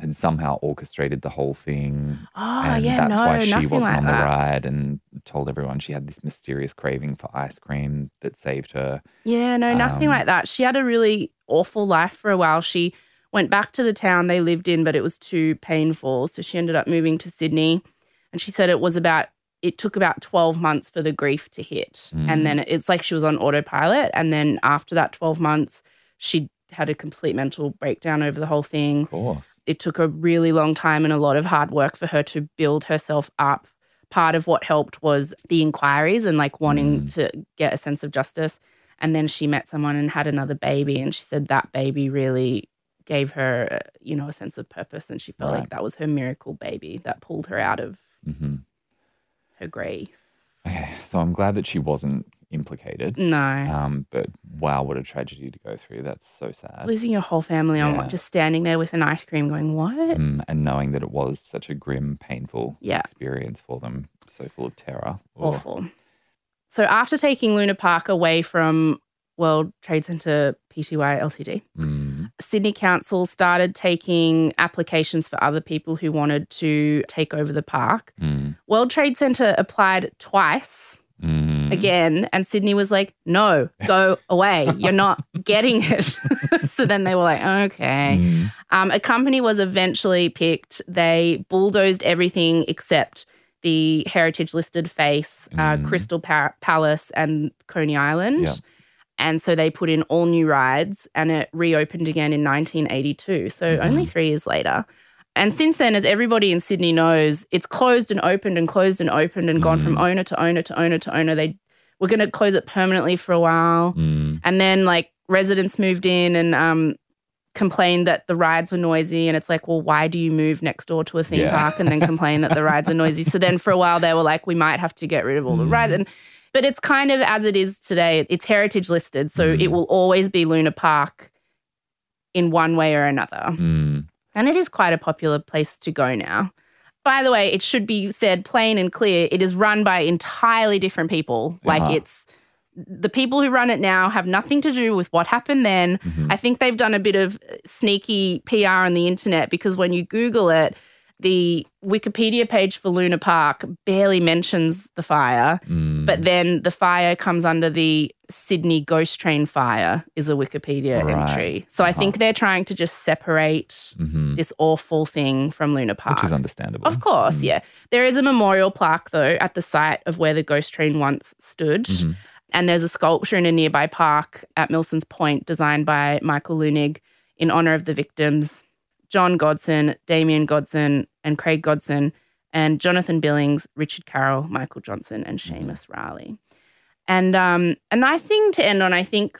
had somehow orchestrated the whole thing. Oh, and yeah, that's no, why she wasn't like on the that. ride and told everyone she had this mysterious craving for ice cream that saved her. Yeah, no, nothing Um, like that. She had a really awful life for a while. She went back to the town they lived in, but it was too painful. So she ended up moving to Sydney. And she said it was about, it took about 12 months for the grief to hit. Mm. And then it's like she was on autopilot. And then after that 12 months, she had a complete mental breakdown over the whole thing Of course. it took a really long time and a lot of hard work for her to build herself up. Part of what helped was the inquiries and like wanting Mm. to get a sense of justice. And then she met someone and had another baby. And she said that baby really gave her, uh, you know, a sense of purpose. And she felt Right. like that was her miracle baby that pulled her out of hmm her grief. Okay, so I'm glad that she wasn't implicated. No. Um, but wow, what a tragedy to go through. That's so sad. Losing your whole family on what, just standing there with an ice cream going, what? Mm, and knowing that it was such a grim, painful Yeah. experience for them, so full of terror. Awful. So after taking Luna Park away from World Trade Center Pty Ltd, mm, Sydney Council started taking applications for other people who wanted to take over the park. mm, World Trade Center applied twice mm. Again, and Sydney was like, "No, go away. You're not getting it." so then they were like, "Okay." Mm, Um, a company was eventually picked. They bulldozed everything except the heritage listed face, uh, Mm. Crystal pa- Palace, and Coney Island. Yeah. And so they put in all new rides and it reopened again in 1982. So Mm-hmm. only three years later. And since then, as everybody in Sydney knows, it's closed and opened and closed and opened and gone from Mm. owner to owner to owner to owner. They were going to close it permanently for a while. mm, And then like residents moved in and um, complained that the rides were noisy. And it's like, well, why do you move next door to a theme Yeah. park and then complain that the rides are noisy? So then for a while they were like, we might have to get rid of all the rides. Mm. And but it's kind of as it is today. It's heritage listed, so it Mm. will always be Luna Park in one way or another. And it is quite a popular place to go now. By the way, it should be said plain and clear it is run by entirely different people. Like Uh-huh. it's the people who run it now have nothing to do with what happened then. Mm-hmm. I think they've done a bit of sneaky PR on the internet because when you Google it, the Wikipedia page for Luna Park barely mentions the fire, Mm. but then the fire comes under the Sydney Ghost Train fire is a Wikipedia Right. entry. So I Uh-huh. think they're trying to just separate Mhm. this awful thing from Luna Park. Which is understandable. Of course, Mm. yeah. There is a memorial plaque, though, at the site of where the ghost train once stood. Mhm. And there's a sculpture in a nearby park at Milson's Point designed by Michael Leunig in honor of the victims John Godson, Damien Godson, and Craig Godson, and Jonathan Billings, Richard Carroll, Michael Johnson, and Seamus Rahilly. And um, a nice thing to end on, I think,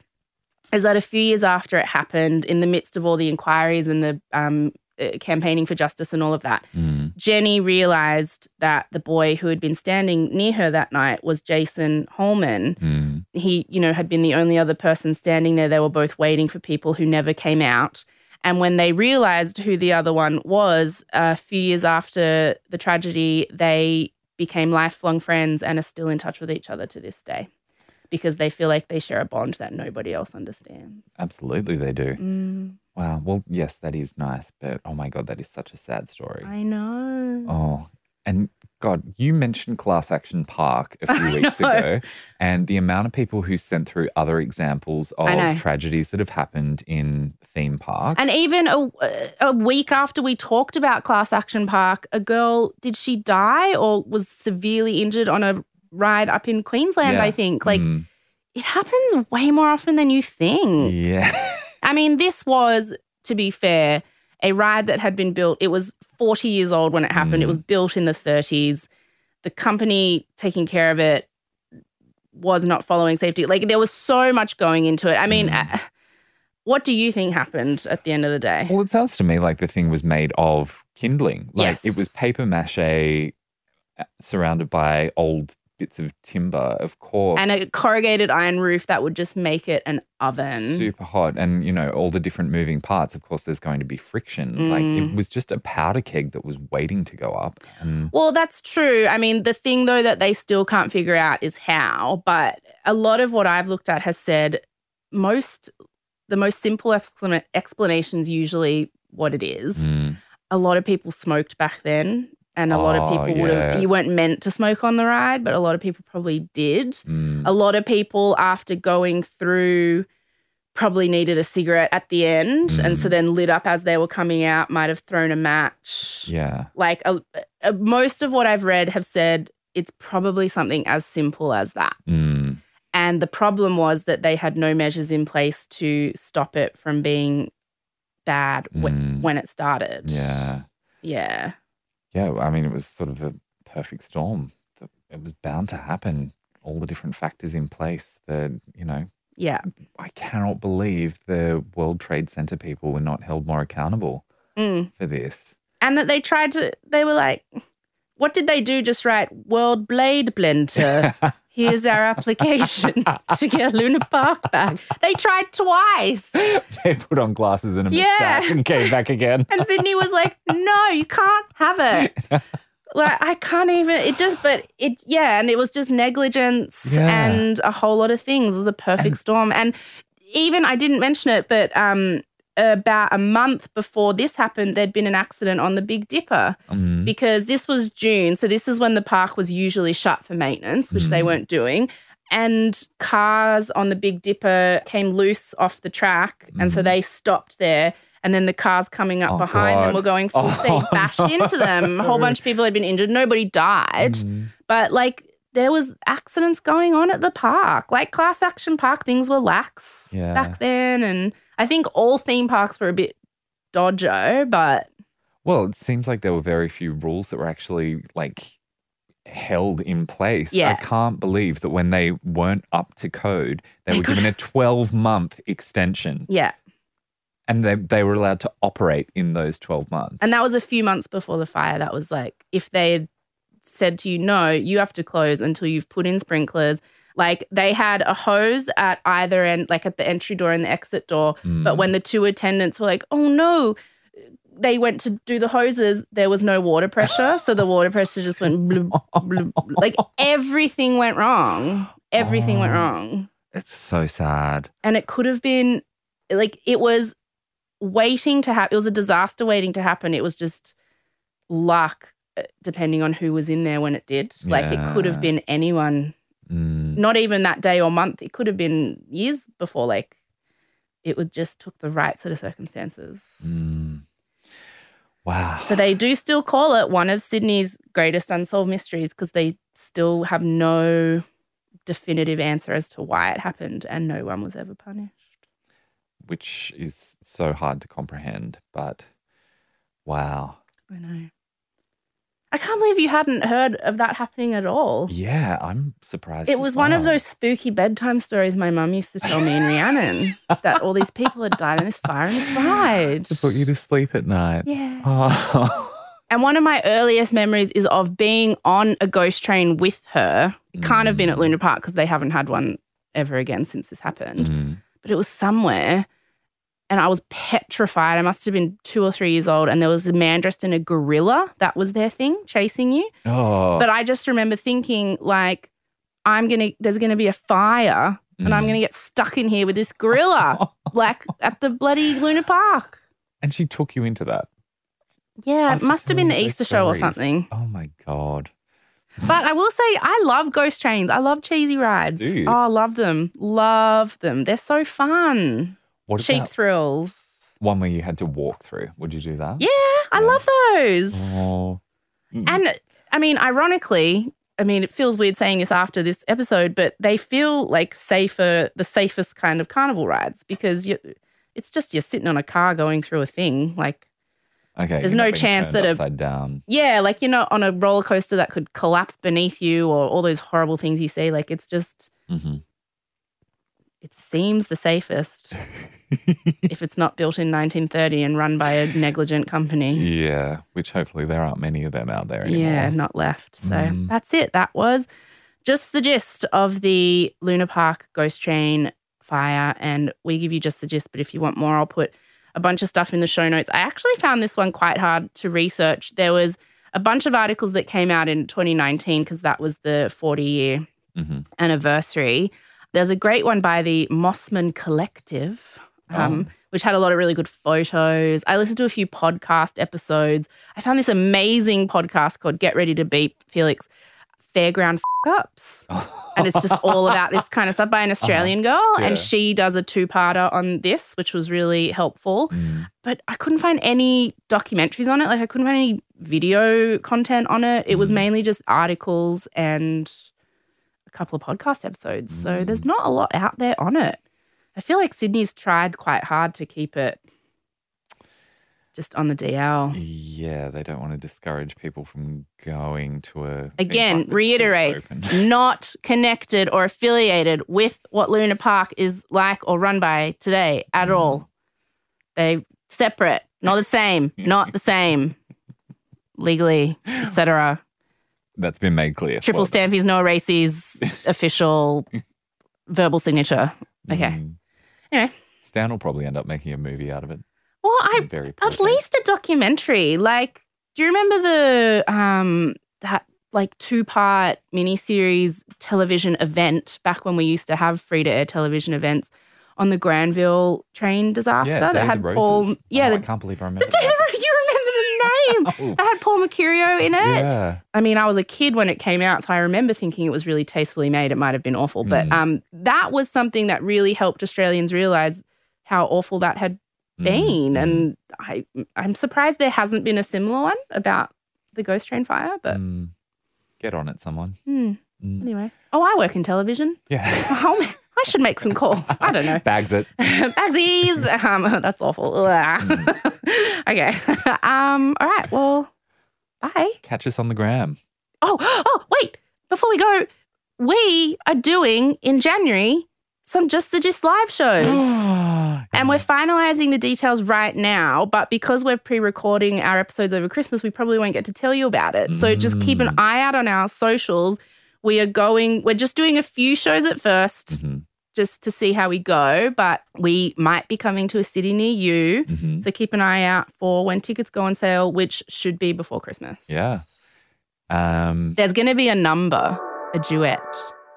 is that a few years after it happened, in the midst of all the inquiries and the um, uh, campaigning for justice and all of that, Mm. Jenny realized that the boy who had been standing near her that night was Jason Holman. Mm. He, you know, had been the only other person standing there. They were both waiting for people who never came out. And when they realized who the other one was, a few years after the tragedy, they became lifelong friends and are still in touch with each other to this day because they feel like they share a bond that nobody else understands. Absolutely, they do. Mm, Wow. Well, yes, that is nice, but oh my God, that is such a sad story. I know. Oh, and God, you mentioned Class Action Park a few weeks ago, and the amount of people who sent through other examples of tragedies that have happened in theme parks. And even a, a week after we talked about Class Action Park, a girl, did she die or was severely injured on a ride up in Queensland, Yeah. I think? Like, Mm. it happens way more often than you think. yeah. I mean, this was, to be fair, a ride that had been built. It was 40 years old when it happened. It Mm. was built in the 30s. The company taking care of it was not following safety. Like, there was so much going into it. I mean, Mm. uh, what do you think happened at the end of the day? Well, it sounds to me like the thing was made of kindling. Like it was paper mache uh, surrounded by old bits of timber, of course. and a corrugated iron roof that would just make it an oven. Super hot. And, you know, all the different moving parts. Of course, there's going to be friction. Like it Mm. was just a powder keg that was waiting to go up. And Well, that's true. I mean, the thing though that they still can't figure out is how, but a lot of what I've looked at has said most the most simple explanation is usually what it is. Mm. A lot of people smoked back then. And a lot of Oh, people would have, yeah. you weren't meant to smoke on the ride, but a lot of people probably did. Mm. A lot of people, after going through, probably needed a cigarette at the end. And Mm. so then lit up as they were coming out, might have thrown a match. Yeah. Like a, a, most of what I've read have said it's probably something as simple as that. Mm. And the problem was that they had no measures in place to stop it from being bad wh- Mm. when it started. Yeah. Yeah. Yeah. I mean, it was sort of a perfect storm. It was bound to happen. All the different factors in place that, you know, Yeah. I cannot believe the World Trade Center people were not held more accountable Mm. for this. And that they tried to, they were like, what did they do? Just write World Blade Blender. Here's our application to get a Luna Park back. They tried twice. they put on glasses and a Yeah. mustache and came back again. And Sydney was like, no, you can't have it. Like, I can't even, it just, but it, yeah, and it was just negligence Yeah. and a whole lot of things. It was the perfect storm. And even, I didn't mention it, but um, about a month before this happened, there'd been an accident on the Big Dipper Mm. because this was June. So this is when the park was usually shut for maintenance, which they Mm. weren't doing. And cars on the Big Dipper came loose off the track. And so Mhm. they stopped there. And then the cars coming up Oh, behind them were going full Oh, speed, bashed into them. A whole bunch of people had been injured. Nobody died. Mm. But like there was accidents going on at the park. Like class action park things were lax Yeah. back then. And I think all theme parks were a bit dodgy, but Well, it seems like there were very few rules that were actually like held in place. Yeah. I can't believe that when they weren't up to code, they, They were given a 12 month extension yeah. and they, they were allowed to operate in those 12 months. And that was a few months before the fire. That was like, if they had said to you, no, you have to close until you've put in sprinklers. Like they had a hose at either end, like at the entry door and the exit door. But Mm. when the two attendants were like, oh no, they went to do the hoses, there was no water pressure. so the water pressure just went bloop, bloop. Like everything went wrong. everything went Oh. wrong. It's so sad. And it could have been like it was waiting to happen. It was a disaster waiting to happen. It was just luck, uh, depending on who was in there when it did. Like it could have been anyone, Mm. not even that day or month. It could have been years before. Like it would just took the right sort of circumstances. Mm. Wow. So they do still call it one of Sydney's greatest unsolved mysteries because they still have no definitive answer as to why it happened and no one was ever punished. Which is so hard to comprehend, but wow. I know. I can't believe you hadn't heard of that happening at all. Yeah, I'm surprised. It as was one of those spooky bedtime stories my mum used to tell me in Rhiannon that all these people had died in this fire and this ride. to put you to sleep at night. Yeah. Oh. And one of my earliest memories is of being on a ghost train with her. It can't have been at Luna Park because they haven't had one ever again since this happened. Mm. But it was somewhere. And I was petrified. I must have been two or three years old. And there was a man dressed in a gorilla. That was their thing, chasing you. Oh. But I just remember thinking, like, I'm going to, there's going to be a fire and I'm Mm. going to get stuck in here with this gorilla, like at the bloody Luna Park. and she took you into that. Yeah, it must have been the Easter show or something. Oh my god. But I will say, I love ghost trains. I love cheesy rides. Do you? Oh, I love them. Love them. They're so fun. What Cheap about thrills. one where you had to walk through? Would you do that? Yeah, I Yeah. love those. Oh. Mm. And I mean, ironically, I mean, it feels weird saying this after this episode, but they feel like safer, the safest kind of carnival rides because you, it's just you're sitting on a car going through a thing. Like, Okay. There's no chance that a- down. yeah, like you're not on a roller coaster that could collapse beneath you or all those horrible things you see. Like, it's just, hmm it seems the safest if it's not built in 1930 and run by a negligent company. Yeah, which hopefully there aren't many of them out there anymore. Yeah, not left. So Mm. that's it. That was just the gist of the Luna Park ghost train fire. And we give you just the gist, but if you want more, I'll put a bunch of stuff in the show notes. I actually found this one quite hard to research. There was a bunch of articles that came out in 2019 because that was the 40 year hmm anniversary. There's a great one by the Mosman Collective, um, which had a lot of really good photos. I listened to a few podcast episodes. I found this amazing podcast called Get Ready to Beep Felix Fairground F- Ups. And it's just all about this kind of stuff by an Australian girl. Uh-huh. Yeah. And she does a two parter on this, which was really helpful. Mm. But I couldn't find any documentaries on it. Like, I couldn't find any video content on it. It was Mm. mainly just articles and couple of podcast episodes. So Mm. there's not a lot out there on it. I feel like Sydney's tried quite hard to keep it just on the DL. Yeah, they don't want to discourage people from going to a Again, reiterate, not connected or affiliated with what Luna Park is like or run by today at Mm. all. They separate, not the same, not the same. Legally, etc. That's been made clear. Triple Well done. Stampies, no races, official verbal signature. Okay. Mm. Anyway. Stan will probably end up making a movie out of it. Well, I I'm very at least a documentary. Like, do you remember the um that like two part miniseries television event back when we used to have free to air television events on the Granville train disaster yeah, that had Paul? Yeah, Oh, the, I can't believe I remember. the day that. The, you remember the name? that had Paul Mercurio in it. yeah. I mean, I was a kid when it came out, so I remember thinking it was really tastefully made. It might have been awful, but Mm. um, that was something that really helped Australians realize how awful that had been. Mm, And I, I'm surprised there hasn't been a similar one about the ghost train fire. But mm. Get on it, someone. hmm, Mm. anyway, oh, I work in television. Yeah. I should make some calls. I don't know. Bags it. Bagsies. Um, that's awful. Okay. Um, all right. Well, bye. Catch us on the gram. Oh, oh, wait. Before we go, we are doing in January some Just the Gist live shows. And we're finalizing the details right now, but because we're pre recording our episodes over Christmas, we probably won't get to tell you about it. So just keep an Mm. eye out on our socials. We are going, we're just doing a few shows at 1st Mhm, just to see how we go, but we might be coming to a city near you. mhm. So keep an eye out for when tickets go on sale, which should be before Christmas. Yeah. Um, There's going to be a number, a duet.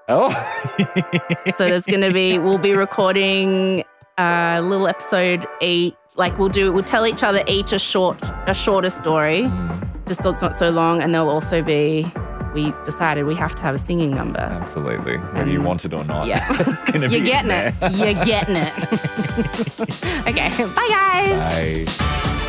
Oh. So there's going to be, we'll be recording a little episode each. Like we'll do, we'll tell each other each a short, a shorter story, just so it's not so long. And there'll also be, we decided we have to have a singing number. Absolutely. Whether you want it or not. yeah. it's to You're getting it. You're getting it. okay. Bye, guys. Bye.